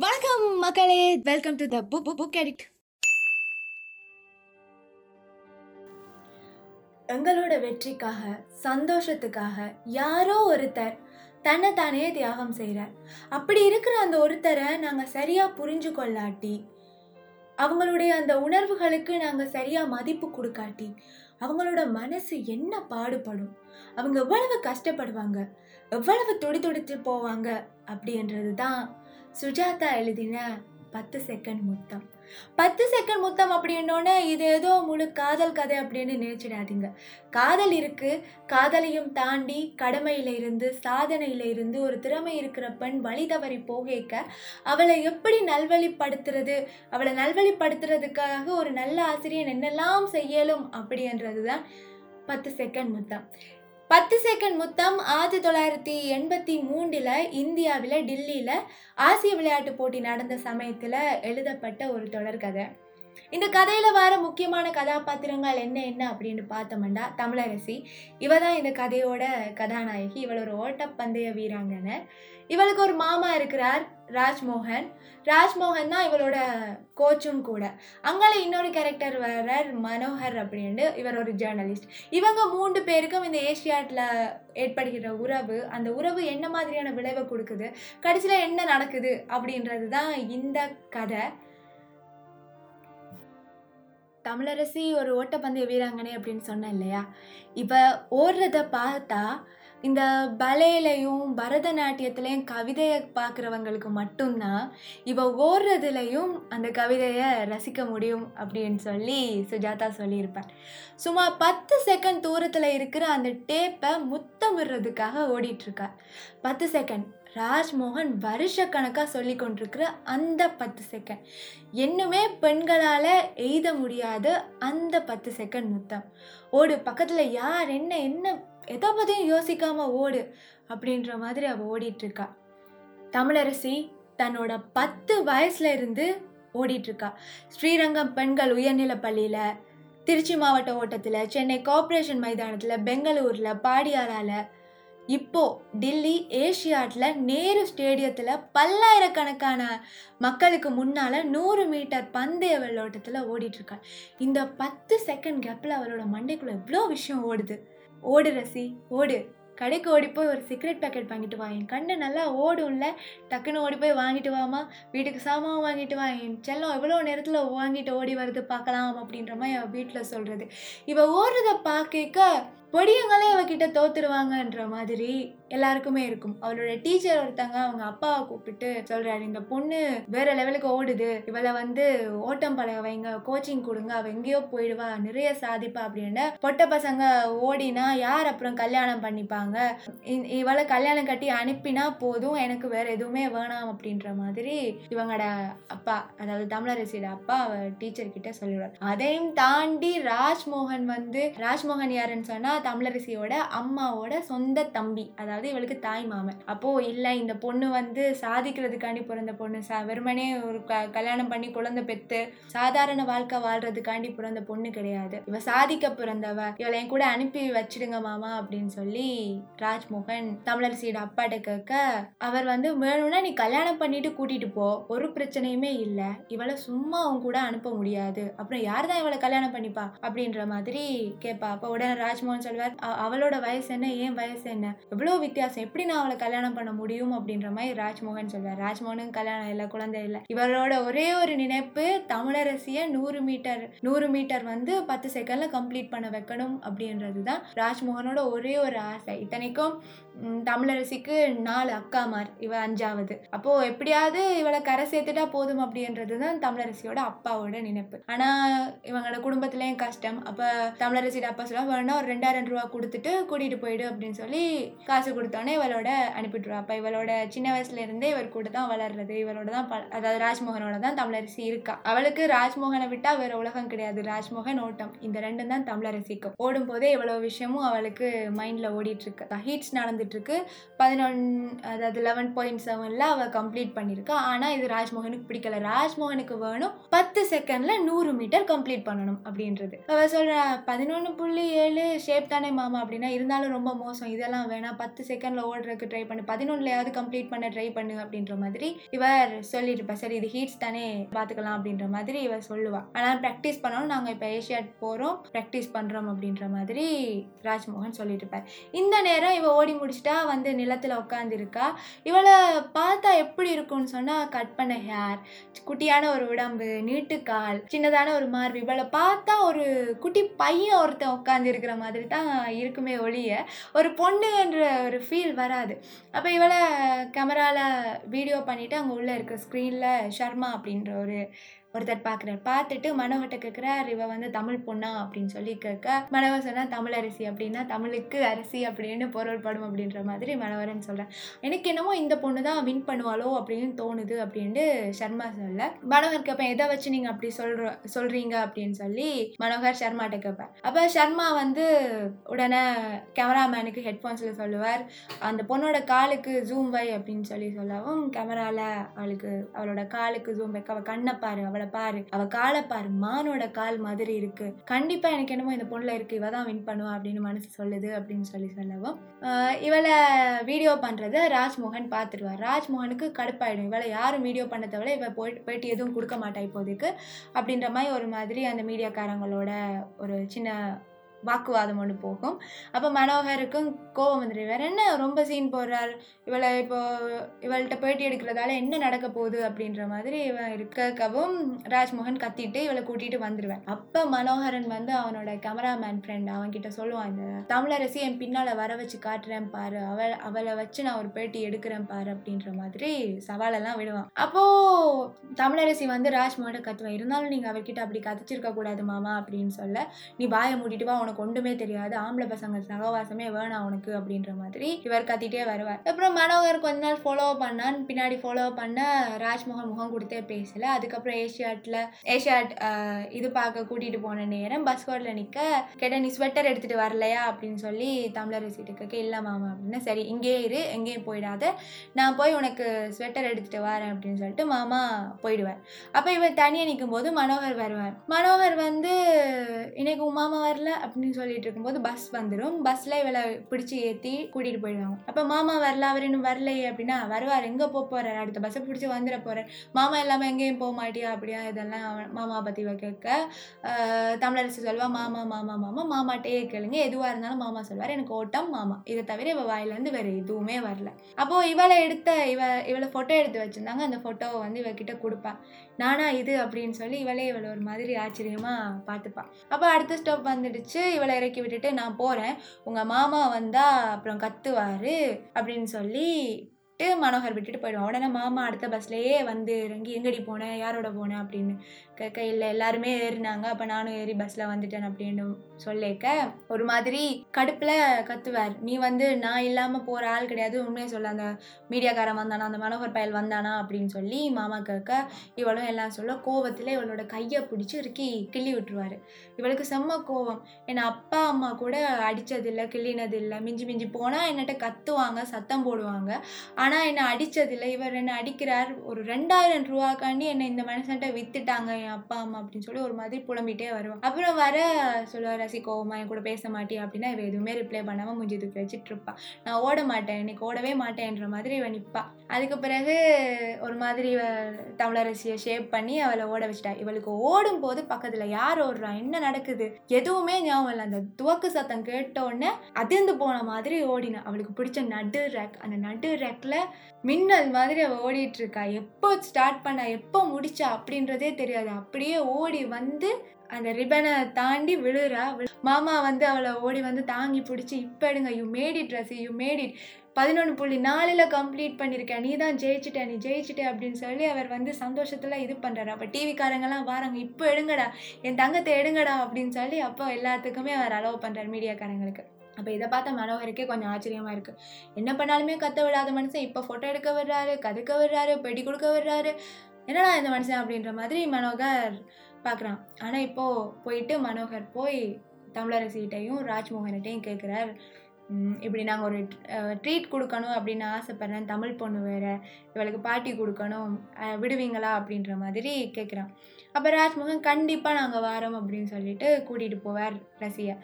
வணக்கம் மக்களே. Welcome to the book book edit எங்களோட வெற்றிக்காக சந்தோஷத்துக்காக யாரோ ஒருத்தர் தன்னை தானே தியாகம் செய்கிறார் அப்படி இருக்கிற அந்த ஒருத்தரை நாங்கள் சரியாக புரிஞ்சு கொள்ளாட்டி அவங்களுடைய அந்த உணர்வுகளுக்கு நாங்கள் சரியாக மதிப்பு கொடுக்காட்டி அவங்களோட மனசு என்ன பாடுபடும் அவங்க எவ்வளவு கஷ்டப்படுவாங்க எவ்வளவு துடி துடித்து போவாங்க அப்படின்றது தான் சுஜாதா எழுதின பத்து செகண்ட் முத்தம். பத்து செகண்ட் முத்தம் அப்படின்னோடனே இது ஏதோ முழு காதல் கதை அப்படின்னு நினைச்சிடாதீங்க. காதல் இருக்கு காதலையும் தாண்டி கடமையில இருந்து சாதனையில இருந்து ஒரு திறமை இருக்கிற பெண் வழி தவறி போகேக்க அவளை எப்படி நல்வழிப்படுத்துறது அவளை நல்வழிப்படுத்துறதுக்காக ஒரு நல்ல ஆசிரியர் என்னெல்லாம் செய்யலும் அப்படின்றது தான் பத்து செகண்ட் முத்தம். பத்து செகண்ட் முத்தம் ஆயிரத்தி தொள்ளாயிரத்தி எண்பத்தி மூன்றில் இந்தியாவில் டில்லியில் ஆசிய விளையாட்டு போட்டி நடந்த சமயத்தில் எழுதப்பட்ட ஒரு தொடர்கதை இந்த கதையில் வர முக்கியமான கதாபாத்திரங்கள் என்ன என்ன அப்படின்னு பார்த்தோம்னா தமிழரசி. இவ தான் இந்த கதையோட கதாநாயகி. இவள் ஒரு ஓட்டப்பந்தய வீராங்கனை இவளுக்கு ஒரு மாமா இருக்கிறார் ராஜ்மோகன். ராஜ்மோகன் தான் இவளோட கோச்சும் கூட. அங்கால இன்னொரு கேரக்டர் வர்றார் மனோகர் அப்படின்னு. இவர் ஒரு ஜேர்னலிஸ்ட் இவங்க மூன்று பேருக்கும் இந்த ஏஷியாட்டில் ஏற்படுகிற உறவு அந்த உறவு என்ன மாதிரியான விளைவை கொடுக்குது கடைசியில் என்ன நடக்குது அப்படின்றது தான் இந்த கதை. தமிழரசி ஒரு ஓட்டப்பந்தய வீராங்கனை அப்படின்னு சொன்னேன் இல்லையா? இப்போ ஓடுறத பார்த்தா இந்த பலேலையும் பரதநாட்டியத்துலேயும் கவிதையை பார்க்குறவங்களுக்கு மட்டும்தான் இவ ஓடுறதுலையும் அந்த கவிதையை ரசிக்க முடியும் அப்படின்னு சொல்லி சுஜாதா சொல்லியிருப்பேன் சுமார் பத்து செகண்ட் தூரத்தில் இருக்கிற அந்த டேப்பை முத்தமிடுறதுக்காக ஓடிட்டுருக்கா பத்து செகண்ட் ராஜ்மோகன் வருஷ கணக்காக சொல்லி கொண்டிருக்கிற அந்த பத்து செகண்ட் இன்னுமே பெண்களால் எய்த முடியாத அந்த பத்து செகண்ட் முத்தம். ஓடு பக்கத்தில் யார் என்ன என்ன எதை பற்றியும் யோசிக்காம ஓடு அப்படின்ற மாதிரி அவள் ஓடிட்டுருக்கா. தமிழரசி தன்னோட பத்து வயசுல இருந்து ஓடிட்டுருக்கா. ஸ்ரீரங்கம் பெண்கள் உயர்நிலைப் பள்ளியில் திருச்சி மாவட்ட ஓட்டத்தில் சென்னை கார்ப்பரேஷன் மைதானத்தில் பெங்களூரில் பாடியாரால் இப்போ டில்லி ஏஷியாட்டில் நேரு ஸ்டேடியத்தில் பல்லாயிரக்கணக்கான மக்களுக்கு முன்னால் நூறு மீட்டர் பந்தய வெள்ளோட்டத்தில் ஓடிட்டுருக்காள் இந்த பத்து செகண்ட் கேப்பில் அவளோட மண்டைக்குள்ளே எவ்வளோ விஷயம் ஓடுது. ஓடு ரசி ஓடு. கடைக்கு ஓடி போய் ஒரு சிகரெட் பேக்கெட் வாங்கிட்டு வா. என் கண்ணு நல்லா ஓடும்ல. டக்குன்னு ஓடி போய் வாங்கிட்டு வாமா. வீட்டுக்கு சாமான் வாங்கிட்டு வா. என் செல்லம் எவ்வளோ நேரத்தில் வாங்கிட்டு ஓடி வருது பார்க்கலாம் அப்படின்ற மாதிரி அவள் வீட்டில் சொல்கிறது இவள் ஓடுறத பார்க்க பொடியங்களே அவகிட்ட தோத்துருவாங்கன்ற மாதிரி எல்லாருக்குமே இருக்கும். அவளோட டீச்சர் ஒருத்தங்க அவங்க அப்பாவை கூப்பிட்டு சொல்றாரு இந்த பொண்ணு வேற லெவலுக்கு ஓடுது. இவளை வந்து ஓட்டம் பழக வைங்க கோச்சிங் கொடுங்க அவ எங்கேயோ போயிடுவா நிறைய சாதிப்பா அப்படின்னு பொட்ட பசங்க ஓடினா யார் அப்புறம் கல்யாணம் பண்ணிப்பாங்க? இவளை கல்யாணம் கட்டி அனுப்பினா போதும் எனக்கு வேற எதுவுமே வேணாம் அப்படின்ற மாதிரி இவங்களோட அப்பா அதாவது தமிழரசியோட அப்பா அவ டீச்சர் கிட்ட சொல்லிடுவார் அதையும் தாண்டி ராஜ்மோகன் வந்து ராஜ்மோகன் யாருன்னு சொன்னா தமிழரசியோட அம்மாவோட சொந்த தம்பி அதாவது இவளுக்கு தாய் மாமன். அப்போ இல்லை இந்த பொண்ணு வந்து சாதிக்கிறதுக்காண்டி பிறந்த பொண்ணு சா வெறுமனே ஒரு க கல்யாணம் பண்ணி குழந்தை பெத்து சாதாரண வாழ்க்கை வாழ்றதுக்காண்டி பிறந்த பொண்ணு கிடையாது. இவ சாதிக்க பிறந்தவ இவளை என் கூட அனுப்பி வச்சிடுங்க மாமா அப்படின்னு சொல்லி ராஜ்மோகன் தமிழரசியோட அப்பாட்ட கேட்க அவர் வந்து வேணும்னா நீ கல்யாணம் பண்ணிட்டு கூட்டிட்டு போ ஒரு பிரச்சனையுமே இல்லை. இவளை சும்மா அவன் கூட அனுப்ப முடியாது. அப்புறம் யார் தான் இவளை கல்யாணம் பண்ணிப்பா? அப்படின்ற மாதிரி கேட்பா. அப்போ உடனே ராஜ்மோகன் சொல்வார் அவளோட வயசு என்ன ஏன் வயசு என்ன? எவ்வளோ வித்தியாசம்? எப்படி நான் அவளை கல்யாணம் பண்ண முடியும்? அப்படின்ற மாதிரி ராஜ்மோகன் சொல்வார். ராஜ்மோகனுக்கு கல்யாணம் இல்லை குழந்தை இல்லை. இவளோட ஒரே ஒரு நினைப்பு தமிழரசியை நூறு மீட்டர் நூறு மீட்டர் வந்து பத்து செகண்ட்ல கம்ப்ளீட் பண்ண வைக்கணும் அப்படின்றது தான் ராஜ்மோகனோட ஒரே ஒரு ஆசை. இத்தனைக்கும் தமிழரசிக்கு நாலு அக்காமார் இவ அஞ்சாவது. அப்போ எப்படியாவது இவளை கரை சேர்த்துட்டா போதும் அப்படின்றது தான் தமிழரசியோட அப்பாவோட நினைப்பு. ஆனா இவங்களோட குடும்பத்துலயும் கஷ்டம். அப்ப தமிழரசியோட அப்பா சொல்ல வேணா ஒரு ரெண்டாயிரம் ரூபா கொடுத்துட்டு கூட்டிகிட்டு போயிடு அப்படின்னு சொல்லி காசு கொடுத்தோன்னே இவளோட அனுப்பிட்டுருவா. அப்போ இவளோட சின்ன வயசுலேருந்தே இவர் கூட தான் வளர்றது. இவளோட தான் ப- அதாவது ராஜ்மோகனோட தான் தமிழரசி இருக்கா. அவளுக்கு ராஜ்மோகனை விட்டால் வேறு உலகம் கிடையாது. ராஜ்மோகன் ஓட்டம். இந்த ரெண்டும் தான் தமிழரசிக்கும் ஓடும் போதே இவ்வளோ விஷயமும் அவளுக்கு மைண்டில் ஓடிட்டுருக்கு. ஹீட்ஸ் நடந்துட்டுருக்கு. பதினொன் அதாவது லெவன் பாயிண்ட் செவனில் அவள் கம்ப்ளீட் பண்ணியிருக்கா. ஆனால் இது ராஜ்மோகனுக்கு பிடிக்கல. ராஜ்மோகனுக்கு வேணும் பத்து செகண்டில் நூறு மீட்டர் கம்ப்ளீட் பண்ணணும் அப்படின்றது. அவள் சொல்கிற பதினொன்று புள்ளி ஏழு ஷேப் தானே மாமா அப்படின்னா இருந்தாலும் ரொம்ப மோசம். இதெல்லாம் வேணாம். பத்து செகண்டில் ஓடுறதுக்கு ட்ரை பண்ணு. பதினொன்றுலையாவது கம்ப்ளீட் பண்ண ட்ரை பண்ணு அப்படின்ற மாதிரி இவர் சொல்லியிருப்பா சரி இது ஹீட்ஸ் தானே பார்த்துக்கலாம் அப்படின்ற மாதிரி இவர் சொல்லுவா. ஆனால் ப்ராக்டிஸ் பண்ணணும் நாங்கள் இப்போ ஏஷியாட் போகிறோம் ப்ராக்டிஸ் பண்ணுறோம் அப்படின்ற மாதிரி ராஜ்மோகன் சொல்லிட்டு இருப்பார் இந்த நேரம் இவ ஓடி முடிச்சிட்டா வந்து நிலத்தில் உட்காந்துருக்கா இவளை பார்த்தா எப்படி இருக்கும்னு சொன்னால் கட் பண்ண ஹேர் குட்டியான ஒரு உடம்பு நீட்டு கால் சின்னதான ஒரு மார்பு. இவளை பார்த்தா ஒரு குட்டி பையன் ஒருத்தன் உட்காந்து இருக்கிற மாதிரி தான் இருக்குமே ஒழிய ஒரு பொண்ணுன்ற ஒரு ஃபீல் வராது. அப்போ இவளை கேமராவில் வீடியோ பண்ணிவிட்டு அங்கே உள்ளே இருக்க ஸ்க்ரீனில் ஷர்மா அப்படின்ற ஒரு ஒருத்தர் பார்க்குறாரு பார்த்துட்டு மனவட்ட கேட்குறார் இவ வந்து தமிழ் பொண்ணா அப்படின்னு சொல்லி கேட்க மனவர் சொன்னால் தமிழ் அரிசி அப்படின்னா தமிழுக்கு அரிசி அப்படின்னு பொருள்படும் அப்படின்ற மாதிரி மனவரன் சொல்கிறேன் எனக்கு என்னமோ இந்த பொண்ணு தான் வின் பண்ணுவாளோ அப்படின்னு தோணுது அப்படின்ட்டு சர்மா சொல்ல. மனோகர் கேட்பேன் எதை வச்சு நீங்கள் அப்படி சொல்கிற சொல்கிறீங்க அப்படின்னு சொல்லி மனோகர் சர்மாட்ட கேட்பேன் அப்போ சர்மா வந்து உடனே கேமராமேனுக்கு ஹெட்ஃபோன்ஸில் சொல்லுவார். அந்த பொண்ணோட காலுக்கு ஜூம் வை அப்படின்னு சொல்லி சொல்லவும் கேமராவில் அவளுக்கு அவளோட காலுக்கு ஜூம் வைக்க அவள் கண்ணை பாரு அவள் அவளை பாரு அவ காலை பாரு மானோட கால் மாதிரி இருக்கு. கண்டிப்பா எனக்கு என்னமோ இந்த பொண்ணுல இருக்கு இவ தான் வின் பண்ணுவா அப்படின்னு மனசு சொல்லுது அப்படின்னு சொல்லி சொல்லவும். இவளை வீடியோ பண்றத ராஜ்மோகன் பார்த்துருவார் ராஜ்மோகனுக்கு கடுப்பாயிடும். இவளை யாரும் வீடியோ பண்ண தவிர இவ போயிட்டு போயிட்டு எதுவும் கொடுக்க மாட்டா இப்போதைக்கு. அப்படின்ற மாதிரி ஒரு மாதிரி அந்த மீடியாக்காரங்களோட ஒரு சின்ன வாக்குவாதம் ஒன்று போகும். அப்போ மனோகருக்கும் கோவம் வந்துடும் வேறு என்ன ரொம்ப சீன் போடுறார்? இவளை இப்போ இவள்கிட்ட பேட்டி எடுக்கிறதால என்ன நடக்க போகுது அப்படின்ற மாதிரி இவன் இருக்கவும் ராஜ்மோகன் கத்திட்டு இவளை கூட்டிகிட்டு வந்துடுவேன் அப்போ மனோகரன் வந்து அவனோட கேமராமேன் ஃப்ரெண்ட் அவன்கிட்ட சொல்லுவான் இந்த தமிழரசி என் பின்னால் வர வச்சு காட்டுறேன் பாரு. அவள் அவளை வச்சு நான் ஒரு பேட்டி எடுக்கிறேன் பாரு. அப்படின்ற மாதிரி சவாலெல்லாம் விடுவான். அப்போது தமிழரசி வந்து ராஜ்மோகனை கத்துவேன் இருந்தாலும் நீங்கள் அவர்கிட்ட அப்படி கதைச்சிருக்க கூடாது மாமா அப்படின்னு சொல்ல நீ வாயை மூடிட்டு வா உனக்கு ஒன்றுமே தெரியாது. ஆம்பளை பசங்க சகவாசமே வேணாம் உனக்கு அப்படின்ற மாதிரி இவர் கத்திட்டே வருவார். அப்புறம் மனோகர் கொஞ்ச நாள் ஃபாலோ பண்ணான். பின்னாடி ஃபாலோ பண்ண ராஜ்மோகன் முகம் கொடுத்தே பேசல. அதுக்கப்புறம் ஏஷியாட்டில் ஏஷியாட் இது பார்க்க கூட்டிட்டு போன நேரம் பஸ் கோட்டில் நிற்க கேட்ட நீ ஸ்வெட்டர் எடுத்துட்டு வரலையா? அப்படின்னு சொல்லி தமிழரசிட்டு கேட்க இல்லை மாமா அப்படின்னா சரி இங்கேயே இரு எங்கேயும் போயிடாத. நான் போய் உனக்கு ஸ்வெட்டர் எடுத்துட்டு வரேன் அப்படின்னு சொல்லிட்டு மாமா போயிடுவார். அப்போ இவர் தனியாக நிற்கும் போது மனோகர் வருவார். மனோகர் வந்து இன்னைக்கு உன் மாமா வரல? அப்படின்னு அப்படின்னு சொல்லிட்டு இருக்கும்போது பஸ் வந்துடும் பஸ்ல இவளை பிடிச்சி ஏற்றி கூட்டிட்டு போயிடுவாங்க. அப்போ மாமா வரல அவர் இன்னும் வரலையே அப்படின்னா வருவார். எங்கே போக போறாரு? அடுத்த பஸ்ஸை பிடிச்சி வந்துட போறார். மாமா இல்லாமல் எங்கேயும் போக மாட்டியா அப்படியா? இதெல்லாம் மாமா பற்றி இவ கேட்க தமிழரசு தமிழரசி சொல்வா மாமா மாமா மாமா. மாமாட்டே கேளுங்க. எதுவாக இருந்தாலும் மாமா சொல்வார். எனக்கு ஓட்டம் மாமா. இதை தவிர இவ வாயிலேருந்து வேற எதுவுமே வரல. அப்போது இவளை எடுத்த இவ இவளை ஃபோட்டோ எடுத்து வச்சுருந்தாங்க. அந்த ஃபோட்டோவை வந்து இவகிட்ட கொடுப்பேன் நானா இது அப்படின்னு சொல்லி இவளே இவளை ஒரு மாதிரி ஆச்சரியமா பார்த்துப்பா. அப்போ அடுத்த ஸ்டாப் வந்துடுச்சு. இவளை இறக்கி விட்டுட்டு நான் போகிறேன் உங்கள் மாமா வந்தால் அப்புறம் கத்துவார் அப்படின்னு சொல்லி விட்டு மனோகர் விட்டுட்டு போயிடுவான். உடனே மாமா அடுத்த பஸ்லேயே வந்து இறங்கி எங்கடி போனேன் யாரோட போனேன் அப்படின்னு கேட்க இல்லை எல்லாருமே ஏறினாங்க. அப்போ நானும் ஏறி பஸ்ஸில் வந்துட்டேன் அப்படின்னு சொல்லிக்க ஒரு மாதிரி கடுப்பில் கத்துவார். நீ வந்து நான் இல்லாமல் போகிற ஆள் கிடையாது. உண்மையை சொல்ல. அந்த மீடியாக்காரன் வந்தானா? அந்த மனோகர் பயல் வந்தானா? அப்படின்னு சொல்லி மாமா கேட்க இவளும் எல்லாம் சொல்ல கோவத்தில் இவளோட கையை பிடிச்சி இறுக்கி கிள்ளி விட்டுருவார். இவளுக்கு செம்ம கோவம். என் அப்பா அம்மா கூட அடித்ததில்லை கிள்ளினதில்லை. மிஞ்சி மிஞ்சி போனால் என்னட்ட கத்துவாங்க சத்தம் போடுவாங்க. ஆனால் ஆனால் என்னை அடித்ததில்லை இவர் என்னை அடிக்கிறார். ஒரு ரெண்டாயிரம் ரூபாக்காண்டி என்னை இந்த மனுஷன்ட்ட வித்துட்டாங்க என் அப்பா அம்மா அப்படின்னு சொல்லி ஒரு மாதிரி புலம்பிட்டே வருவான். அப்புறம் வர சொல்லுவார் ரசி கோவமா என் கூட பேச மாட்டியா அப்படின்னா இவ எதுவுமே ரிப்ளை பண்ணாமல் மூஞ்சி தூக்கி வச்சுட்டு இருப்பா. நான் ஓட மாட்டேன் இன்னைக்கு ஓடவே மாட்டேன்ற மாதிரி இவன் நிற்பா அதுக்கு பிறகு ஒரு மாதிரி இவ தமிழரசியை ஷேப் பண்ணி அவளை ஓட வச்சிட்டா. இவளுக்கு ஓடும் போது பக்கத்தில் யார் ஓடுறா? என்ன நடக்குது? எதுவுமே ஞாபகம் இல்லை. அந்த துவக்கு சத்தம் கேட்ட உடனே அதிர்ந்து போன மாதிரி ஓடினா. அவளுக்கு பிடிச்ச நடு ரேக் அந்த நடு ரேக்கில் மின்னல் மாதிரி அவள் ஓடிட்டு இருக்கா எப்போ ஸ்டார்ட் பண்ணா எப்போ முடிச்சா அப்படின்றதே தெரியாது. அப்படியே ஓடி வந்து அந்த ரிபனை தாண்டி விழுறா. மாமா வந்து அவளை ஓடி வந்து தாங்கி பிடிச்சி இப்போ எடுங்க யூ மேடி இட் ரசி யூ மேடி இட் பதினொன்று புள்ளி நாலில் கம்ப்ளீட் பண்ணியிருக்கேன் நீ தான் ஜெயிச்சிட்ட நீ ஜெயிச்சிட்ட அப்படின்னு சொல்லி அவர் வந்து சந்தோஷத்தில் இது பண்ணுறாரு அப்போ டிவிக்காரங்கெல்லாம் வாராங்க இப்போ எடுங்கடா என் தங்கத்தை எடுங்கடா அப்படின்னு சொல்லி அப்போ எல்லாத்துக்குமே அவர் அலோவ் பண்ணுறாரு மீடியாக்காரங்களுக்கு அப்போ இதை பார்த்த மனோகருக்கே கொஞ்சம் ஆச்சரியமாக இருக்குது என்ன பண்ணாலுமே கத்த விடாத மனுஷன் இப்போ ஃபோட்டோ எடுக்க விடுறாரு கதுக்க விடுறாரு பெடி கொடுக்க விடுறாரு. என்னடா இந்த மனுஷன் அப்படின்ற மாதிரி மனோகர் பார்க்குறான் ஆனால் இப்போது போயிட்டு மனோகர் போய் தமிழரசிகிட்டையும் ராஜ்மோகன்கிட்டையும் கேட்குறார் இப்படி நாங்கள் ஒரு ட்ரீட் கொடுக்கணும் அப்படின்னு ஆசைப்பட்றேன். தமிழ் பொண்ணு வேறு இவளுக்கு பாட்டி கொடுக்கணும். விடுவீங்களா அப்படின்ற மாதிரி கேட்குறான் அப்போ ராஜ்மோகன் கண்டிப்பாக நாங்கள் வரோம் அப்படின்னு சொல்லிட்டு கூட்டிகிட்டு போவார் ரசியை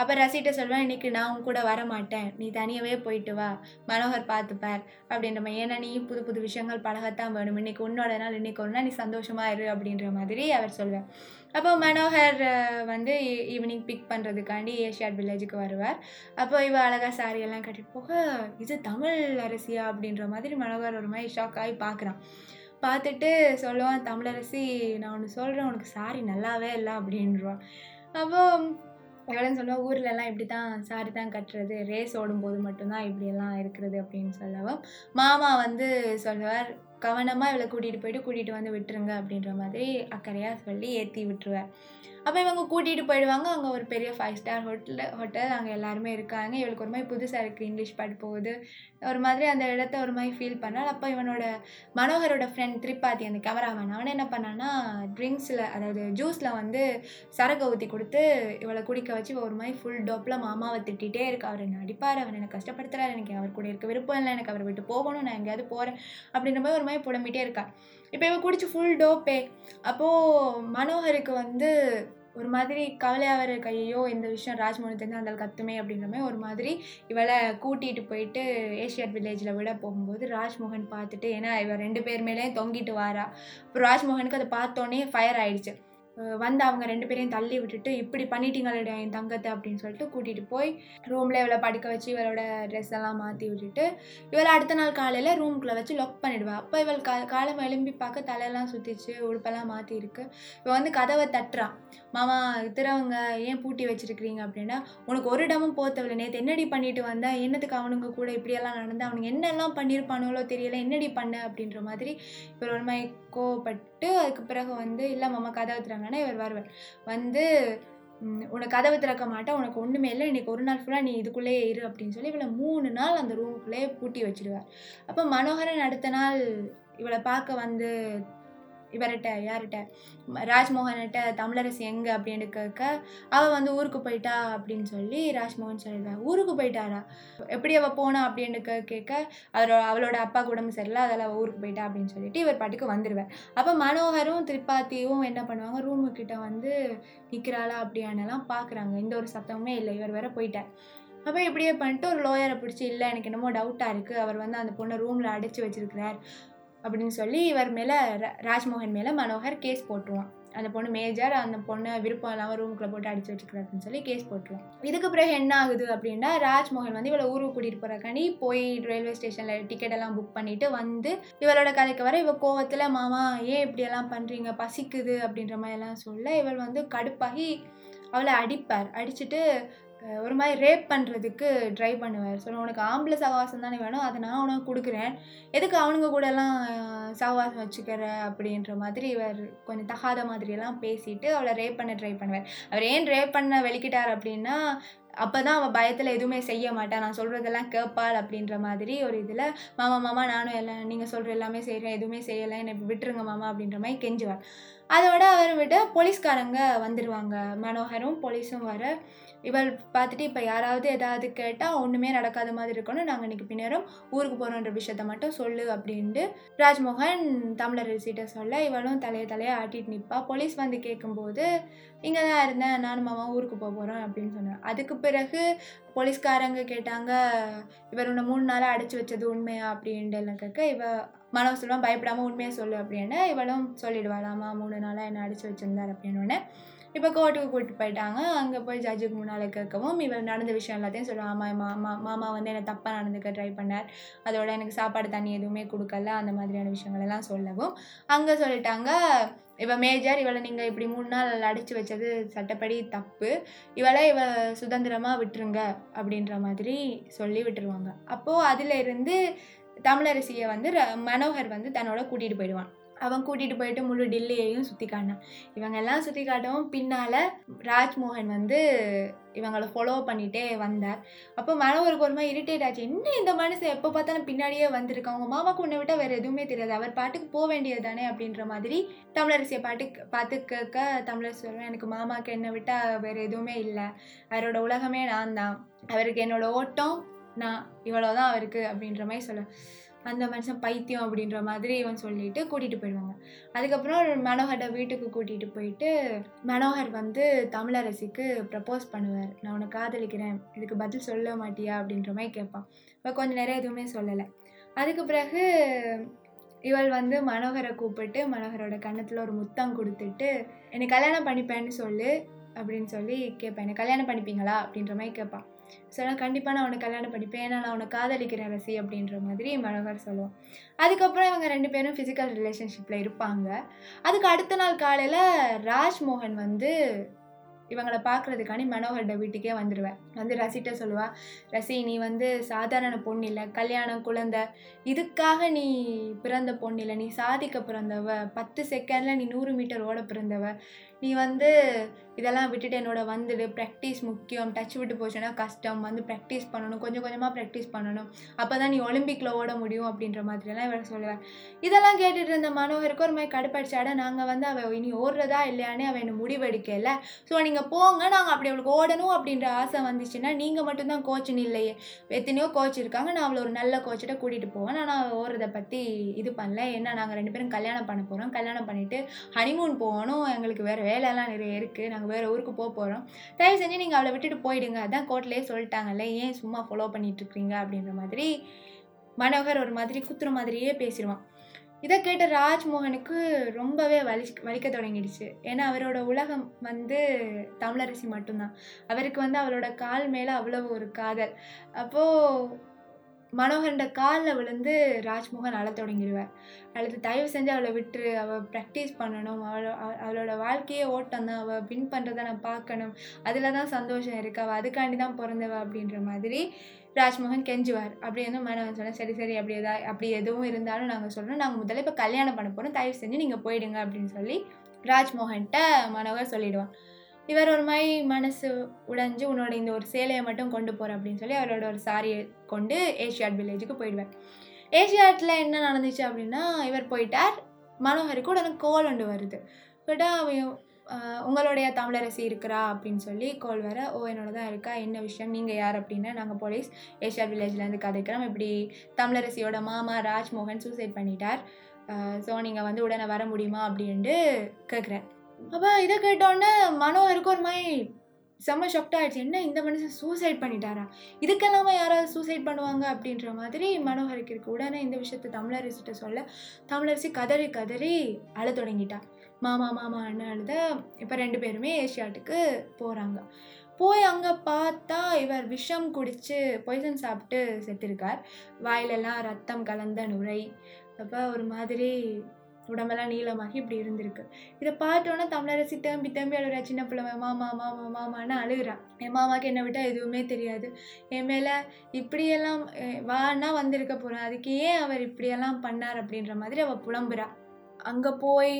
அப்போ ரசிகிட்ட சொல்லுவேன் இன்னைக்கு நான் உன் கூட வர மாட்டேன் நீ தனியாகவே போயிட்டு வா. மனோகர் பார்த்துப்பார். அப்படின்ற மாதிரி. ஏன்னா நீ புது புது விஷயங்கள் பழகத்தான் வேணும். இன்றைக்கி உன்னோட நாள் இன்னைக்கு ஒரு நாள் நீ சந்தோஷமாக இரு அப்படின்ற மாதிரி அவர் சொல்லுவார் அப்போ மனோகர் வந்து ஈவினிங் பிக் பண்ணுறதுக்காண்டி ஏஷியாட் வில்லேஜுக்கு வருவார். அப்போ இவ அழகா சாரியெல்லாம் எல்லாம் கட்டிட்டு போக இது தமிழ் அரசியா? அப்படின்ற மாதிரி மனோகர் ஒரு மாதிரி ஷாக் ஆகி பார்க்குறான். பார்த்துட்டு சொல்லுவான் தமிழரசி நான் ஒன்று சொல்கிறேன் உனக்கு சாரி நல்லாவே இல்லை அப்படின்றான் அப்போ எவ்வளோன்னு சொல்லுவோம் ஊர்லலாம் இப்படி தான் சாரி தான் கட்டுறது ரேஸ் ஓடும்போது மட்டும்தான் இப்படியெல்லாம் இருக்கிறது அப்படின்னு சொல்லவும் மாமா வந்து சொல்லுவார் கவனமாக இவளை கூட்டிகிட்டு போயிட்டு கூட்டிகிட்டு வந்து விட்டுருங்க அப்படின்ற மாதிரி அக்கறையாக சொல்லி ஏற்றி விட்டுருவேன் அப்போ இவங்க கூட்டிகிட்டு போயிடுவாங்க. அங்கே ஒரு பெரிய ஃபைவ் ஸ்டார் ஹோட்டல் ஹோட்டல் அங்கே எல்லாருமே இருக்காங்க. இவளுக்கு ஒரு மாதிரி புதுசாக இருக்குது இங்கிலீஷ் பாட்டு போகுது. ஒரு மாதிரி அந்த இடத்த ஒரு மாதிரி ஃபீல் பண்ணால் அப்போ இவனோட மனோகரோட ஃப்ரெண்ட் திரிபாதி அந்த கேமராமேன் அவன் என்ன பண்ணான்னா ட்ரிங்க்ஸில் அதாவது ஜூஸில் வந்து சரக்கு ஊற்றி கொடுத்து இவளை குடிக்க வச்சு ஒரு மாதிரி ஃபுல் டோப்பில் மாமாவை திட்டிகிட்டே இருக்கா. அவர் என்ன அடிப்பார்? அவர் என்னை கஷ்டப்படுத்துகிறார் எனக்கு அவர் கூட இருக்க விருப்பம் இல்லை. எனக்கு அவரை விட்டு போகணும். நான் எங்கேயாவது போகிறேன் அப்படின்ற மாதிரி ஒரு மாதிரி புலம்பிட்டே இருக்கா. இப்போ இவ குடிச்சு ஃபுல் டோப்பே அப்போது மனோகருக்கு வந்து ஒரு மாதிரி கவலையாக இருக்க. ஐயோ இந்த விஷயம் ராஜ்மோகன் தெரிஞ்சு அந்த கத்துமே அப்படின்ற மாதிரி ஒரு மாதிரி இவளை கூட்டிகிட்டு போயிட்டு ஏஷியாட் வில்லேஜில் விட போகும்போது ராஜ்மோகன் பார்த்துட்டு ஏன்னா இவள் ரெண்டு பேர் மேலேயும் தொங்கிட்டு வாரா. அப்புறம் ராஜ்மோகனுக்கு அதை பார்த்தோன்னே ஃபயர் ஆயிடுச்சு. வந்து அவங்க ரெண்டு பேரையும் தள்ளி விட்டுட்டு இப்படி பண்ணிட்டீங்களே என் தங்கத்தை அப்படின்னு சொல்லிட்டு கூட்டிகிட்டு போய் ரூமில் இவளை படுக்க வச்சு இவளோட ட்ரெஸ் எல்லாம் மாற்றி விட்டுட்டு இவளை அடுத்த நாள் காலையில் ரூம்குள்ளே வச்சு லாக் பண்ணிவிடுவா அப்போ இவள் கா காலம் எலும்பி பார்க்க தலையெல்லாம் சுற்றிச்சு உடுப்பெல்லாம் மாற்றி இருக்கு. இவள் வந்து கதவை தட்டுறான் மாமா திறவங்க ஏன் பூட்டி வச்சிருக்கிறீங்க? அப்படின்னா உனக்கு ஒரு இடமும் போத்தவில்லை நேற்று என்னடி பண்ணிட்டு வந்தேன் என்னத்துக்கு அவனுங்க கூட இப்படியெல்லாம் நடந்து அவனுங்க என்னெல்லாம் பண்ணியிருப்பானுங்களோ தெரியல. என்னடி பண்ண? அப்படின்ற மாதிரி இவர் ஒரு மாதிரி கோவப்பட்டு அதுக்கு பிறகு வந்து இல்லை மாமா கதவை திறங்கன்னா இவர் வருவார். வந்து உனக்கு கதவை திறக்க மாட்டேன். உனக்கு ஒன்றுமே இல்லை. இன்னைக்கு ஒரு நாள் ஃபுல்லாக நீ இதுக்குள்ளேயே இரு அப்படின்னு சொல்லி இவளை மூணு நாள் அந்த ரூமுக்குள்ளேயே பூட்டி வச்சிடுவார். அப்போ மனோகரன் அடுத்த நாள் இவளை பார்க்க வந்து இவர்கிட்ட யார்கிட்ட? ராஜ்மோகன்கிட்ட தமிழரசு எங்கே அப்படின்னு கேட்க அவள் வந்து ஊருக்கு போயிட்டா அப்படின்னு சொல்லி ராஜ்மோகன் சொல்லிடுவார் ஊருக்கு போயிட்டாரா? எப்படி அவள் போனா அப்படின்னு கேட்க அவரோட அவளோட அப்பாவுக்கு உடம்பு சரியில்லை அதில் அவள் ஊருக்கு போயிட்டா அப்படின்னு சொல்லிட்டு இவர் பாட்டுக்கு வந்துடுவார் அப்போ மனோகரும் திரிபாத்தியும் என்ன பண்ணுவாங்க? ரூமு கிட்ட வந்து நிற்கிறாளா அப்படியானலாம் பார்க்குறாங்க எந்த ஒரு சத்தமுமே இல்லை. இவர் வேற போயிட்டார். அப்போ இப்படியே பண்ணிட்டு ஒரு லோயரை பிடிச்சி இல்லை எனக்கு என்னமோ டவுட்டாக இருக்குது அவர் வந்து அந்த பொண்ணை ரூமில் அடைச்சி வச்சிருக்கிறார். அப்படின்னு சொல்லி இவர் மேலே ராஜ்மோகன் மேலே மனோகர் கேஸ் போட்டுருவான். அந்த பொண்ணு மேஜர் அந்த பொண்ணை விருப்பம் இல்லாமல் ரூமுக்குள்ளே போட்டு அடிச்சு வச்சுக்கிறாருன்னு சொல்லி கேஸ் போட்டுருவோம் இதுக்கு பிறகு என்ன ஆகுது அப்படின்னா ராஜ்மோகன் வந்து இவளை ஊருக்கு கூட்டிகிட்டு போகிறக்காண்டி போய் ரயில்வே ஸ்டேஷனில் டிக்கெட் எல்லாம் புக் பண்ணிட்டு வந்து இவளோட கதைக்கு வர இவள் கோவத்தில் மாமா ஏன் இப்படியெல்லாம் பண்ணுறீங்க பசிக்குது அப்படின்ற மாதிரி எல்லாம் சொல்ல இவள் வந்து கடுப்பாகி அவளை அடிப்பார். அடிச்சுட்டு ஒரு மாதிரி ரேப் பண்ணுறதுக்கு ட்ரை பண்ணுவார் ஸோ உனக்கு ஆம்பளை சகவாசம் தானே வேணும் அதை நான் உனக்கு கொடுக்குறேன். எதுக்கு அவனுங்க கூடலாம் சகவாசம் வச்சுக்கிற அப்படின்ற மாதிரி இவர் கொஞ்சம் தகாத மாதிரியெல்லாம் பேசிட்டு அவளை ரேப் பண்ண ட்ரை பண்ணுவார். அவர் ஏன் ரேப் பண்ண வெளிக்கிட்டார் அப்படின்னா அப்போ தான் அவள் பயத்தில் எதுவுமே செய்ய மாட்டாள் நான் சொல்கிறதெல்லாம் கேட்பாள் அப்படின்ற மாதிரி ஒரு இதில் மாமா மாமா நானும் எல்லாம் நீங்கள் சொல்கிற எல்லாமே செய்கிறேன் எதுவுமே செய்யலை என்னை விட்டுருங்க மாமா அப்படின்ற மாதிரி கெஞ்சுவார் அதோட அவர் விட போலீஸ்காரங்க வந்துடுவாங்க மனோகரும் போலீஸும் வர இவள் பார்த்துட்டு இப்போ யாராவது ஏதாவது கேட்டால் ஒன்றுமே நடக்காத மாதிரி இருக்கணும். நாங்கள் இன்றைக்கி பின்னரும் ஊருக்கு போகிறோன்ற விஷயத்த மட்டும் சொல்லு அப்படின்ட்டு ராஜ்மோகன் தமிழர் தமிழரசிட்ட சொல்ல இவளும் தலையை தலையை ஆட்டிட்டு நிற்பா போலீஸ் வந்து கேட்கும்போது இங்கே தான் இருந்தேன். நானும் மாமா ஊருக்கு போக போகிறோம் அப்படின்னு சொன்னேன் அதுக்கு பிறகு போலீஸ்காரங்க கேட்டாங்க இவர் உன்னை மூணு நாளாக அடைச்சி வச்சது உண்மையா? அப்படின்ட்டு எல்லாம் கேட்க இவ மனோ சொல்லுவான் பயப்படாமல் உண்மையாக சொல்லு அப்படின்னு. இவளும் சொல்லிடுவாளாமா மூணு நாளாக என்னை அடைச்சி வச்சிருந்தார் அப்படின்னு. இப்போ கோர்ட்டுக்கு கூட்டிட்டு போயிட்டாங்க. அங்கே போய் ஜட்ஜுக்கு முன்னால் கேட்கவும் இவள் நடந்த விஷயம் எல்லாத்தையும் சொல்லுவாள் ஆமாம் மாமா மாமா வந்து என்னை தப்பாக நடந்துக்க ட்ரை பண்ணார். அதோட எனக்கு சாப்பாடு தண்ணி எதுவுமே கொடுக்கல. அந்த மாதிரியான விஷயங்கள் எல்லாம் சொல்லவும். அங்கே சொல்லிட்டாங்க இவள் மேஜர் இவளை நீங்கள் இப்படி மூணு நாள் அடைச்சி வச்சது சட்டப்படி தப்பு. இவளை இவ சுதந்திரமாக விட்டுருங்க. அப்படின்ற மாதிரி சொல்லி விட்டுருவாங்க. அப்போது அதில் இருந்து தமிழரசியை வந்து ர- மனோகர் வந்து தன்னோட கூட்டிகிட்டு போயிடுவான். அவன் கூட்டிகிட்டு போயிட்டு முழு டில்லியையும் சுற்றி காட்டினான். இவங்க எல்லாம் சுற்றி காட்டவும் பின்னால் ராஜ்மோகன் வந்து இவங்களை ஃபாலோ பண்ணிகிட்டே வந்தார். அப்போ மனவருக்கு ஒரு மாதிரி இரிட்டேட் ஆச்சு. என்ன இந்த மனுஷன் எப்போ பார்த்தாலும் பின்னாடியே வந்திருக்கான்? அவங்க மாமாவுக்கு உன்னை விட்டால் வேறு எதுவுமே தெரியாது. அவர் பாட்டுக்கு போக வேண்டியது தானே அப்படின்ற மாதிரி தமிழரசியை பாட்டுக்கு பார்த்து கேட்க தமிழரசி சொல்லுவேன் எனக்கு மாமாவுக்கு என்னை விட்டால் வேறு எதுவுமே இல்லை. அவரோட உலகமே நான் தான். அவருக்கு என்னோட ஓட்டம் நான் இவ்வளோதான் அவருக்கு. அப்படின்ற மாதிரி சொல்லுவேன். அந்த மனுஷன் பைத்தியம் அப்படின்ற மாதிரி இவன் சொல்லிட்டு கூட்டிகிட்டு போயிடுவாங்க. அதுக்கப்புறம் மனோகரை வீட்டுக்கு கூட்டிகிட்டு போயிட்டு மனோகர் வந்து தமிழரசிக்கு ப்ரப்போஸ் பண்ணுவார். நான் உன்னை காதலிக்கிறேன். இதுக்கு பதில் சொல்ல மாட்டியா? அப்படின்ற மாதிரி கேட்பான். இப்போ கொஞ்சம் நேரம் எதுவுமே சொல்லலை. அதுக்கு பிறகு இவள் வந்து மனோகரை கூப்பிட்டு மனோகரோட கன்னத்தில் ஒரு முத்தம் கொடுத்துட்டு என்னை கல்யாணம் பண்ணிப்பேன்னு சொல்லு அப்படின்னு சொல்லி கேட்பேன் என்னை கல்யாணம் பண்ணிப்பீங்களா? அப்படின்ற மாதிரி கேட்பான் சொன்னால் கண்டிப்பாக நான் உன்னை கல்யாணம் பண்ணிப்பேன். ஏன்னா நான் உன்னை காதலிக்கிறேன் ரசி அப்படின்ற மாதிரி மனோகர் சொல்லுவான். அதுக்கப்புறம் இவங்க ரெண்டு பேரும் ஃபிசிக்கல் ரிலேஷன்ஷிப்பில் இருப்பாங்க. அதுக்கு அடுத்த நாள் காலையில் ராஜ்மோகன் வந்து இவங்களை பார்க்குறதுக்காண்டி மனோகரோட வீட்டுக்கே வந்துடுவேன் வந்து ரசிட்ட சொல்லுவா ரசி நீ வந்து சாதாரண பொண்ணு இல்லை கல்யாணம் குழந்தை. இதுக்காக நீ பிறந்த பொண்ணு இல்லை. நீ சாதிக்க பிறந்தவ. பத்து செகண்டில் நீ நூறு மீட்டர் ஓட பிறந்தவ. நீ வந்து இதெல்லாம் விட்டுட்டு என்னோட வந்துடு ப்ராக்டிஸ் முக்கியம். டச் விட்டு போச்சுன்னா கஷ்டம். வந்து ப்ராக்டிஸ் பண்ணணும். கொஞ்சம் கொஞ்சமாக ப்ராக்டிஸ் பண்ணணும். அப்போ தான் நீ ஒலிம்பிக்கில் ஓட முடியும் அப்படின்ற மாதிரிலாம் இவரை சொல்லுவேன் இதெல்லாம் கேட்டுட்டு இருந்த மனோகருக்கு ஒரு மாதிரி கடுப்பாடிச்சாட நாங்கள் வந்து அவள் இனி ஓடுறதா இல்லையானே அவள் என்ன முடிவெடுக்கல ஸோ நீங்கள் போங்க. நாங்கள் அப்படி அவளுக்கு ஓடணும் அப்படின்ற ஆசை வந்துச்சுன்னா நீங்கள் மட்டும்தான் கோச்சுன்னு இல்லையே. எத்தனையோ கோச் இருக்காங்க. நான் அவளை ஒரு நல்ல கோச்சிட்ட கூட்டிகிட்டு போவேன். நான் அவள் ஓடுறதை பற்றி இது பண்ணல. என்ன நாங்கள் ரெண்டு பேரும் கல்யாணம் பண்ண போகிறோம் கல்யாணம் பண்ணிவிட்டு ஹனிமூன் போகணும். எங்களுக்கு வேறு வேலையெல்லாம் நிறைய இருக்குது நாங்கள் வேறு ஊருக்கு போக போகிறோம் தயவு செஞ்சு நீங்கள் அவளை விட்டுட்டு போயிடுங்க. அதான் கோர்ட்லேயே சொல்லிட்டாங்கல்ல ஏன் சும்மா ஃபாலோ பண்ணிகிட்ருக்கீங்க அப்படின்ற மாதிரி மனோகர் ஒரு மாதிரி குத்துற மாதிரியே பேசிடுவான். இதை கேட்ட ராஜ்மோகனுக்கு ரொம்பவே வலி வலிக்க தொடங்கிடுச்சு. ஏன்னா அவரோட உலகம் வந்து தமிழரசி மட்டும்தான். அவருக்கு வந்து அவரோட கால் மேலே அவ்வளோ ஒரு காதல். அப்போது மனோகரண்ட காலில் விழுந்து ராஜ்மோகன் அழ தொடங்கிடுவார். அழுது தயவு செஞ்சு அவளை விட்டுரு. அவள் ப்ராக்டிஸ் பண்ணணும். அவளோ அவளோட வாழ்க்கையே ஓட்டம் தான். அவள் வின் பண்ணுறத நான் பார்க்கணும். அதில் தான் சந்தோஷம் இருக்கு. அவள் அதுக்காண்டி தான் பிறந்தவ அப்படின்ற மாதிரி ராஜ்மோகன் கெஞ்சுவார். அப்படி வந்து மனோகன் சொன்னேன் சரி சரி. அப்படி எதா அப்படி எதுவும் இருந்தாலும் நாங்கள் சொல்கிறோம் நாங்கள் முதல்ல இப்போ கல்யாணம் பண்ண போகிறோம் தயவு செஞ்சு நீங்கள் போயிடுங்க. அப்படின்னு சொல்லி ராஜ்மோகன்கிட்ட மனோகர் சொல்லிவிடுவான் இவர் ஒரு மாதிரி மனசு உடைஞ்சு உன்னோட இந்த ஒரு சேலையை மட்டும் கொண்டு போகிற அப்படின்னு சொல்லி அவரோட ஒரு சாரியை கொண்டு ஏஷியாட் வில்லேஜுக்கு போயிடுவார். ஏஷியாட்டில் என்ன நடந்துச்சு அப்படின்னா இவர் போயிட்டார். மனோகருக்கு உடனே கோல் ஒன்று வருது. பட் அவன் உங்களுடைய தமிழரசி இருக்கிறா? அப்படின்னு சொல்லி கோல் வர ஓ என்னோட தான் இருக்கா? என்ன விஷயம்? நீங்கள் யார்? அப்படின்னா நாங்கள் போலீஸ் ஏஷியா வில்லேஜ்லேருந்து கதைக்கிறோம். இப்படி தமிழரசியோட மாமா ராஜ்மோகன் சூசைட் பண்ணிட்டார். ஸோ நீங்கள் வந்து உடனே வர முடியுமா? அப்படின்ட்டு கேட்குறேன் அப்போ இதை கேட்டோன்னே மனோகருக்கு ஒரு மாதிரி செம்ம ஷாக்ட் ஆகிடுச்சு என்ன இந்த மனுஷன் சூசைட் பண்ணிட்டாரா? இதுக்கெல்லாம யாராவது சூசைட் பண்ணுவாங்க அப்படின்ற மாதிரி மனோகருக்கு இருக்கு. உடனே இந்த விஷயத்த தமிழரசிட்ட சொல்ல தமிழரசி கதறி கதறி அழ தொடங்கிட்டா. மாமா மாமா அண்ணன் அழுத இப்போ ரெண்டு பேருமே ஏஷியாட்டுக்கு போகிறாங்க போய் அங்கே பார்த்தா இவர் விஷம் குடித்து பொய்சன் சாப்பிட்டு செத்துருக்கார். வாயிலெல்லாம் ரத்தம் கலந்த நுரை. அப்போ ஒரு மாதிரி உடம்பெல்லாம் நீளமாகி இப்படி இருந்திருக்கு. இதை பார்த்தோன்னா தமிழரசி தேம்பி தேம்பி அழுகிறா சின்ன பிள்ளை மாமா மாமா மாமான்னு அழுகிறான் என் மாமாவுக்கு என்னை விட்டால் எதுவுமே தெரியாது. என் மேலே இப்படியெல்லாம் வான்னா வந்திருக்க போகிறேன் அதுக்கு ஏன் அவர் இப்படியெல்லாம் பண்ணார்? அப்படின்ற மாதிரி அவள் புலம்புறா. அங்கே போய்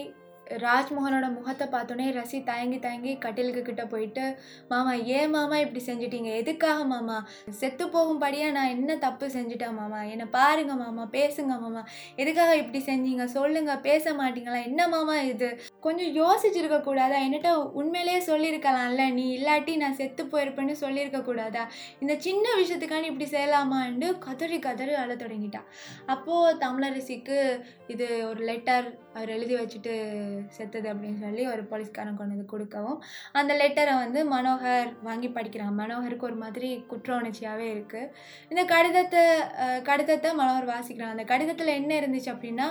ராஜ்மோகனோட முகத்தை பார்த்தோன்னே ரசி தயங்கி தயங்கி கட்டிலுக்கு கிட்ட போயிட்டு மாமா ஏன் மாமா இப்படி செஞ்சிட்டீங்க? எதுக்காக மாமா? செத்து போகும்படியாக நான் என்ன தப்பு செஞ்சுட்டேன் மாமா? என்னை பாருங்க மாமா பேசுங்க மாமா. எதுக்காக இப்படி செஞ்சீங்க? சொல்லுங்க பேச மாட்டீங்களா? என்ன மாமா இது? கொஞ்சம் யோசிச்சிருக்க கூடாதா? என்கிட்ட உண்மையிலேயே சொல்லியிருக்கலாம்ல. நீ இல்லாட்டி நான் செத்து போயிருப்பேன்னு சொல்லியிருக்க கூடாதா? இந்த சின்ன விஷயத்துக்கான இப்படி செய்யலாமான்னு கதறி கதறி அழ தொடங்கிட்டா. அப்போது தமிழரசிக்கு இது ஒரு லெட்டர் அவர் எழுதி வச்சுட்டு செத்தது அப்படின்னு சொல்லி ஒரு போலீஸ்காரன் கொண்டு வந்து கொடுக்கவும் அந்த லெட்டரை வந்து மனோகர் வாங்கி படிக்கிறான் மனோகருக்கு ஒரு மாதிரி குற்ற உணர்ச்சியாகவே இருக்குது இந்த கடிதத்தை கடிதத்தை மனோகர் வாசிக்கிறான் அந்த கடிதத்தில் என்ன இருந்துச்சு அப்படின்னா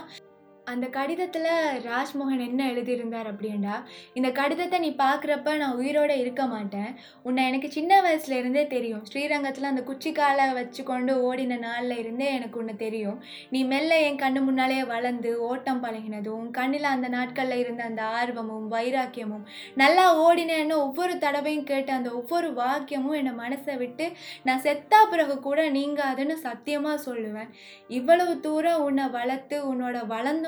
அந்த கடிதத்தில் ராஜ்மோகன் என்ன எழுதியிருந்தார் அப்படின்னா இந்த கடிதத்தை நீ பார்க்குறப்ப நான் உயிரோடு இருக்க மாட்டேன். உன்னை எனக்கு சின்ன வயசுலேருந்தே தெரியும். ஸ்ரீரங்கத்தில் அந்த குச்சிக்காலை வச்சுக்கொண்டு ஓடின நாளில் இருந்தே எனக்கு உன்னை தெரியும். நீ மெல்ல என் கண்ணு முன்னாலே வளர்ந்து ஓட்டம் பழகினதும் கண்ணில் அந்த நாட்களில் இருந்த அந்த ஆர்வமும் வைராக்கியமும் நல்லா ஓடினேன்னு ஒவ்வொரு தடவையும் கேட்ட அந்த ஒவ்வொரு வாக்கியமும் என்னை மனசை விட்டு நான் செத்தா பிறகு கூட நீங்காதுன்னு சத்தியமாக சொல்லுவேன். இவ்வளவு தூரம் உன்னை வளர்த்து உன்னோட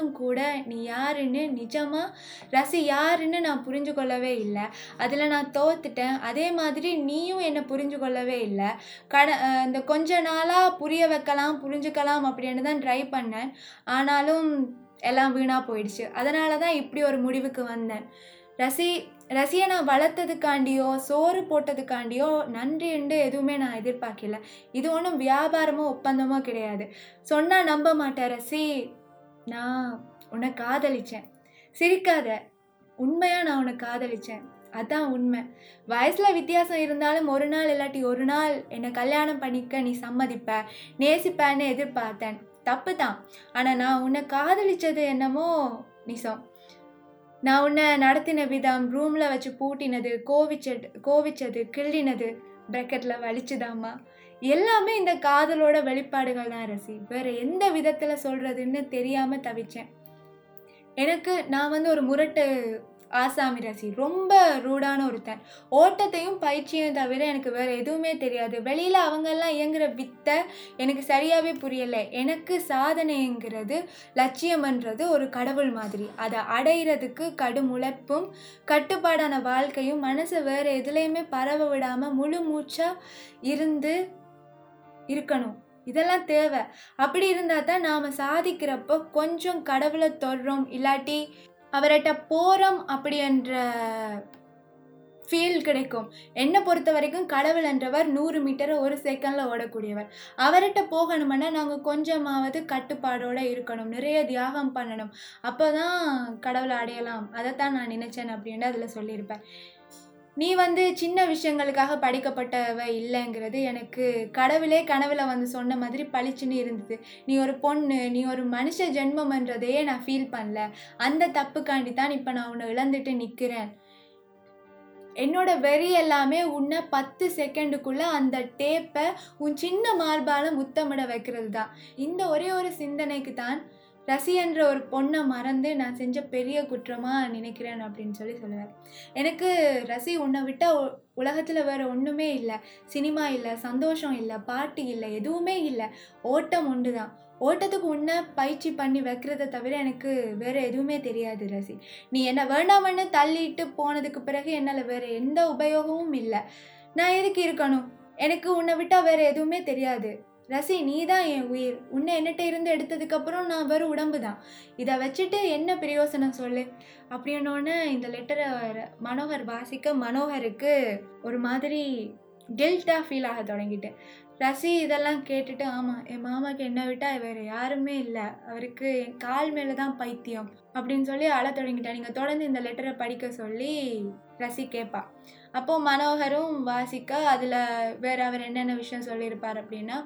வளர்ந்தும் கூட நீ யாருன்னு நிஜமாக ரசி யாருன்னு நான் புரிஞ்சு கொள்ளவே இல்லை. அதில் நான் தோத்துட்டேன். அதே மாதிரி நீயும் என்னை புரிஞ்சு கொள்ளவே இல்லை. கட இந்த கொஞ்ச நாளாக புரிய வைக்கலாம் புரிஞ்சுக்கலாம் அப்படின்னு தான் ட்ரை பண்ணேன். ஆனாலும் எல்லாம் வீணாக போயிடுச்சு. அதனால தான் இப்படி ஒரு முடிவுக்கு வந்தேன். ரசி ரசியை நான் வளர்த்ததுக்காண்டியோ சோறு போட்டதுக்காண்டியோ நன்றிண்டு எதுவுமே நான் எதிர்பார்க்கல. இது ஒன்றும் வியாபாரமோ ஒப்பந்தமோ கிடையாது. சொன்னால் நம்ப மாட்டேன் ரசி. நான் உன்னை காதலிச்சேன். சிரிக்காத. உண்மையாக நான் உன்னை காதலிச்சேன். அதான் உண்மை. வயசில் வித்தியாசம் இருந்தாலும் ஒரு நாள் இல்லாட்டி ஒரு நாள் என்னை கல்யாணம் பண்ணிக்க நீ சம்மதிப்ப நேசிப்பேன்னு எதிர்பார்த்தேன். தப்பு தான். ஆனால் நான் உன்னை காதலிச்சது என்னமோ நிசம். நான் உன்னை நடத்தின விதம் ரூமில் வச்சு பூட்டினது கோவிச்சது கோவிச்சது கிள்ளினது பிரக்கெட்டில் வலிச்சுதாம்மா. எல்லாமே இந்த காதலோட வெளிப்பாடுகள் தான் ரசி. வேற எந்த விதத்தில் சொல்கிறதுன்னு தெரியாமல் தவிச்சேன். எனக்கு நான் வந்து ஒரு முரட்டு ஆசாமி ரசி. ரொம்ப ரூடான ஒருத்தன். ஓட்டத்தையும் பயிற்சியும் தவிர எனக்கு வேறு எதுவுமே தெரியாது. வெளியில் அவங்கெல்லாம் இயங்குற வித்தை எனக்கு சரியாகவே புரியலை. எனக்கு சாதனைங்கிறது லட்சியம்ன்றது ஒரு கடவுள் மாதிரி. அதை அடையிறதுக்கு கடும் உழைப்பும் கட்டுப்பாடான வாழ்க்கையும் மனசை வேறு எதுலேயுமே பரவ விடாமல் முழு மூச்சாக இருந்து இருக்கணும். இதெல்லாம் தேவை. அப்படி இருந்தால் தான் நாம் சாதிக்கிறப்போ கொஞ்சம் கடவுளை தொடுறோம். இல்லாட்டி அவர்கிட்ட போகிறோம் அப்படின்ற ஃபீல் கிடைக்கும். என்னை பொறுத்த வரைக்கும் கடவுள் என்றவர் நூறு மீட்டரை ஒரு செகண்டில் ஓடக்கூடியவர். அவர்கிட்ட போகணும்னா நாங்கள் கொஞ்சமாவது கட்டுப்பாடோடு இருக்கணும். நிறைய தியாகம் பண்ணணும். அப்போ தான் கடவுளை அடையலாம். அதைத்தான் நான் நினச்சேன் அப்படின்ட்டு அதில் சொல்லியிருப்பேன். நீ வந்து சின்ன விஷயங்களுக்காக படிக்கப்பட்டவ இல்லைங்கிறது எனக்கு கடவுளே கனவுல வந்து சொன்ன மாதிரி பளிச்சுன்னு இருந்தது. நீ ஒரு பொண்ணு நீ ஒரு மனுஷ ஜென்மம்ன்றதையே நான் ஃபீல் பண்ணல. அந்த தப்புக்காண்டி தான் இப்போ நான் உன்னை இழந்துட்டு நிற்கிறேன் என்னோட வெறி எல்லாமே உன்னை பத்து செகண்டுக்குள்ளே அந்த டேப்பை உன் சின்ன மார்பால முத்தமிட வைக்கிறது தான் இந்த ஒரே ஒரு சிந்தனைக்கு தான் ரசி என்ற ஒரு பொண்ணை மறந்து நான் செஞ்ச பெரிய குற்றமாக நினைக்கிறேன் அப்படின்னு சொல்லி சொல்லுவார். எனக்கு ரசி உன்னை விட்டால் உலகத்தில் வேறு ஒன்றுமே இல்லை. சினிமா இல்லை சந்தோஷம் இல்லை பாட்டு இல்லை எதுவுமே இல்லை. ஓட்டம் ஒன்று தான் ஓட்டத்துக்கு உன்னை பயிற்சி பண்ணி வைக்கிறத தவிர எனக்கு வேறு எதுவுமே தெரியாது ரசி. நீ என்ன வேண்டாமன்னு தள்ளிட்டு போனதுக்கு பிறகு என்னால் வேறு எந்த உபயோகமும் இல்லை. நான் எதுக்கு இருக்கணும்? எனக்கு உன்னை விட்டால் வேறு எதுவுமே தெரியாது. ரசி நீ தான் என் உயிர். உன்னை என்னட்ட இருந்து எடுத்ததுக்கப்புறம் நான் வெறும் உடம்பு தான் இதை வச்சுட்டு என்ன பிரயோசனம் சொல்லு? அப்படின்னோடனே இந்த லெட்டரை மனோகர் வாசிக்க மனோகருக்கு ஒரு மாதிரி கில்ட்டாக ஃபீல் ஆக தொடங்கிட்டு ரசி இதெல்லாம் கேட்டுட்டு ஆமாம் என் மாமாவுக்கு என்ன விட்டால் வேறு யாருமே இல்லை. அவருக்கு என் கால் மேலே தான் பைத்தியம். அப்படின்னு சொல்லி அழ தொடங்கிட்டேன் நீங்கள் தொடர்ந்து இந்த லெட்டரை படிக்க சொல்லி ரசி கேட்பா அப்போது மனோகரும் வாசிக்க அதில் வேறு அவர் என்னென்ன விஷயம் சொல்லியிருப்பார் அப்படின்னா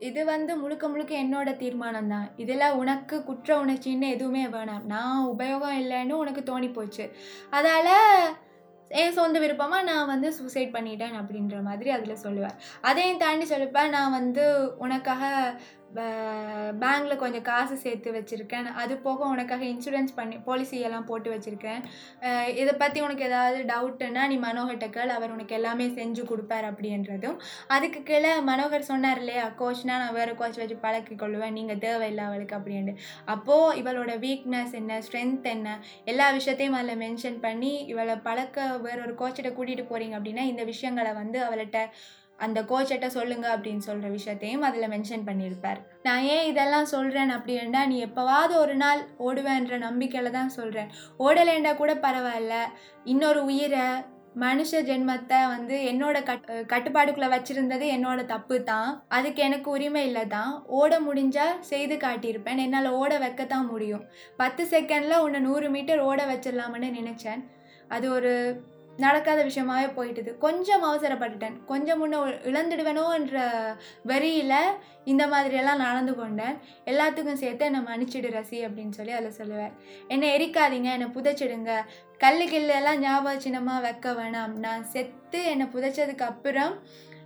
இது வந்து முழுக்க முழுக்க என்னோட தீர்மானம் தான் இதில் உனக்கு குற்ற உணர்ச்சின்னு எதுவுமே வேணாம். நான் உபயோகம் இல்லைன்னு உனக்கு தோணி போச்சு. அதால் என் சொந்த விருப்பமாக நான் வந்து சூசைட் பண்ணிட்டேன் அப்படின்ற மாதிரி அதில் சொல்லுவேன். அதையும் தாண்டி சொல்லிப்பேன் நான் வந்து உனக்காக பேங்கில் கொஞ்சம் காசு சேர்த்து வச்சுருக்கேன். அது போக உனக்காக இன்சூரன்ஸ் பண்ணி பாலிசி எல்லாம் போட்டு வச்சுருக்கேன். இதை பற்றி உனக்கு ஏதாவது டவுட்டுன்னா நீ மனோகர்கிட்ட அவர் உனக்கு எல்லாமே செஞ்சு கொடுப்பார் அப்படின்றதும். அதுக்கு கீழே மனோகர் சொன்னார் இல்லையா கோச்னா நான் வேறு கோச் வச்சு பழக்கி கொள்ளுவேன் நீங்கள் தேவையில்லை அவளுக்கு அப்படின்ட்டு. அப்போது இவளோட வீக்னஸ் என்ன ஸ்ட்ரென்த் என்ன எல்லா விஷயத்தையும் அதில் மென்ஷன் பண்ணி இவளை பழக்க வேற ஒரு கோச்சிட்ட கூட்டிகிட்டு போகிறீங்க அப்படின்னா இந்த விஷயங்களை வந்து அவள்கிட்ட அந்த கோச்சட்ட சொல்லுங்க அப்படின்னு சொல்கிற விஷயத்தையும் அதில் மென்ஷன் பண்ணியிருப்பார். நான் ஏன் இதெல்லாம் சொல்கிறேன் அப்படின்னா நீ எப்போவாவது ஒரு நாள் ஓடுவேன்ற நம்பிக்கையில் தான் சொல்கிறேன் ஓடலேண்டா கூட பரவாயில்ல. இன்னொரு உயிரை மனுஷ ஜென்மத்தை வந்து என்னோட கட் கட்டுப்பாடுக்குள்ளே வச்சுருந்தது என்னோட தப்பு தான். அதுக்கு எனக்கு உரிமை இல்லை தான். ஓட முடிஞ்சால் செய்து காட்டியிருப்பேன். என்னால் ஓட வைக்கத்தான் முடியும். பத்து செகண்டில் உன்னை நூறு மீட்டர் ஓட வச்சிடலாம்னு நினச்சேன். அது ஒரு நடக்காத விஷயமாவே போயிட்டுது. கொஞ்சம் அவசரப்பட்டுட்டேன். கொஞ்சம் முன்ன இழந்துடுவேனோ என்ற வெறியில் இந்த மாதிரியெல்லாம் நடந்து கொண்டேன். எல்லாத்துக்கும் சேர்த்து என்னை மன்னிச்சிடு ரசி அப்படின்னு சொல்லி அதில் சொல்லுவேன். என்னை எரிக்காதீங்க என்னை புதைச்சிடுங்க. கல் கில்லெல்லாம் ஞாபக சின்னமாக வைக்க வேணாம். நான் செத்து என்னை புதைச்சதுக்கு அப்புறம்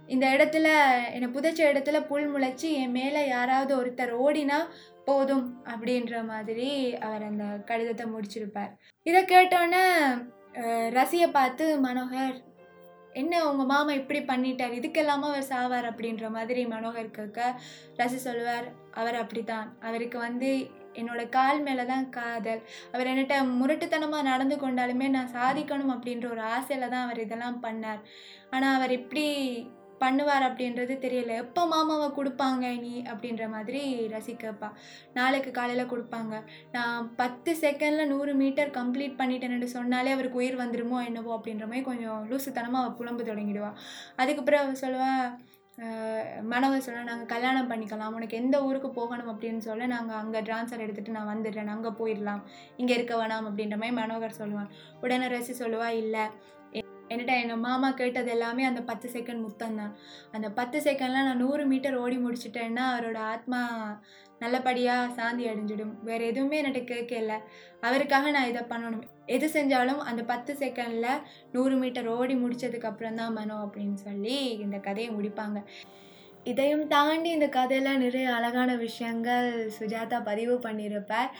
இந்த இடத்துல என்னை புதைச்ச இடத்துல புல் முளைச்சி என் மேலே யாராவது ஒருத்தர் ஓடினா போதும். அப்படின்ற மாதிரி அவர் அந்த கடிதத்தை முடிச்சிருப்பார். இதை கேட்டோன்னே ரசியை பார்த்து மனோகர் என்ன உங்கள் மாமா இப்படி பண்ணிட்டார்? இதுக்கெல்லாமா அவர் சாவார்? அப்படின்ற மாதிரி மனோகர் கேட்க ரசி சொல்லுவார் அவர் அப்படித்தான். அவருக்கு வந்து என்னோட கால் மேலே தான் காதல். அவர் என்னட்ட முரட்டுத்தனமாக நடந்து கொண்டாலுமே நான் சாதிக்கணும் அப்படின்ற ஒரு ஆசையில் தான் அவர் இதெல்லாம் பண்ணார். ஆனால் அவர் இப்படி பண்ணுவார் அப்படின்றது தெரியல. எப்போ மாமாவை கொடுப்பாங்க நீ அப்படின்ற மாதிரி ரசிக்கப்பா. நாளைக்கு காலையில் கொடுப்பாங்க. நான் பத்து செகண்டில் நூறு மீட்டர் கம்ப்ளீட் பண்ணிட்டேன்னு சொன்னாலே அவருக்கு உயிர் வந்துருமோ என்னவோ அப்படின்ற மாதிரி கொஞ்சம் லூசுத்தனமாக அவள் புலம்பு தொடங்கிடுவா. அதுக்கப்புறம் அவள் சொல்லுவாள் மனவர் சொல்ல நாங்கள் கல்யாணம் பண்ணிக்கலாம். உனக்கு எந்த ஊருக்கு போகணும் அப்படின்னு சொல்ல நாங்கள் அங்கே ட்ரான்ஸ்ஃபர் எடுத்துகிட்டு நான் வந்துடுறேன். அங்கே போயிடலாம். இங்கே இருக்க வேணாம். அப்படின்ற மாதிரி மனோகர் சொல்லுவான். உடனே ரசி சொல்லுவா இல்லை என்கிட்ட எங்கள் மாமா கேட்டது எல்லாமே அந்த பத்து செகண்ட் முத்தம் தான் அந்த பத்து செகண்ட்லாம் நான் நூறு மீட்டர் ஓடி முடிச்சிட்டேன்னா அவரோட ஆத்மா நல்லபடியாக சாந்தி அடைஞ்சிடும். வேறு எதுவுமே என்கிட்ட கேட்கல. அவருக்காக நான் இதை பண்ணணும். எது செஞ்சாலும் அந்த பத்து செகண்டில் நூறு மீட்டர் ஓடி முடித்ததுக்கப்புறம் தான் மனோ அப்படின்னு சொல்லி இந்த கதையை முடிப்பாங்க. இதையும் தாண்டி இந்த கதையில் நிறைய அழகான விஷயங்கள் சுஜாதா பதிவு பண்ணியிருப்பார்.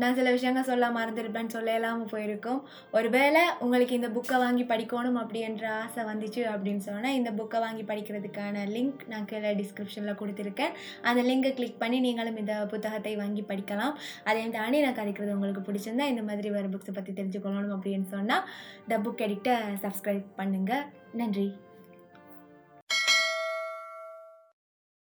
நான் சில விஷயங்கள் சொல்ல மறந்துருப்பேன்னு சொல்ல இல்லாமல் போயிருக்கும். ஒருவேளை உங்களுக்கு இந்த புக்கை வாங்கி படிக்கணும் அப்படின்ற ஆசை வந்துச்சு அப்படின்னு சொன்னால் இந்த புக்கை வாங்கி படிக்கிறதுக்கான லிங்க் நான் கீழே டிஸ்கிரிப்ஷனில் கொடுத்துருக்கேன். அந்த லிங்கை கிளிக் பண்ணி நீங்களும் இந்த புத்தகத்தை வாங்கி படிக்கலாம். அதையும் தாண்டி நான் கதைக்கிறது உங்களுக்கு பிடிச்சிருந்தா இந்த மாதிரி வேறு புக்ஸை பற்றி தெரிஞ்சுக்கொள்ளணும் அப்படின்னு சொன்னால் த புக் எடிக்டை சப்ஸ்கிரைப் பண்ணுங்கள் நன்றி.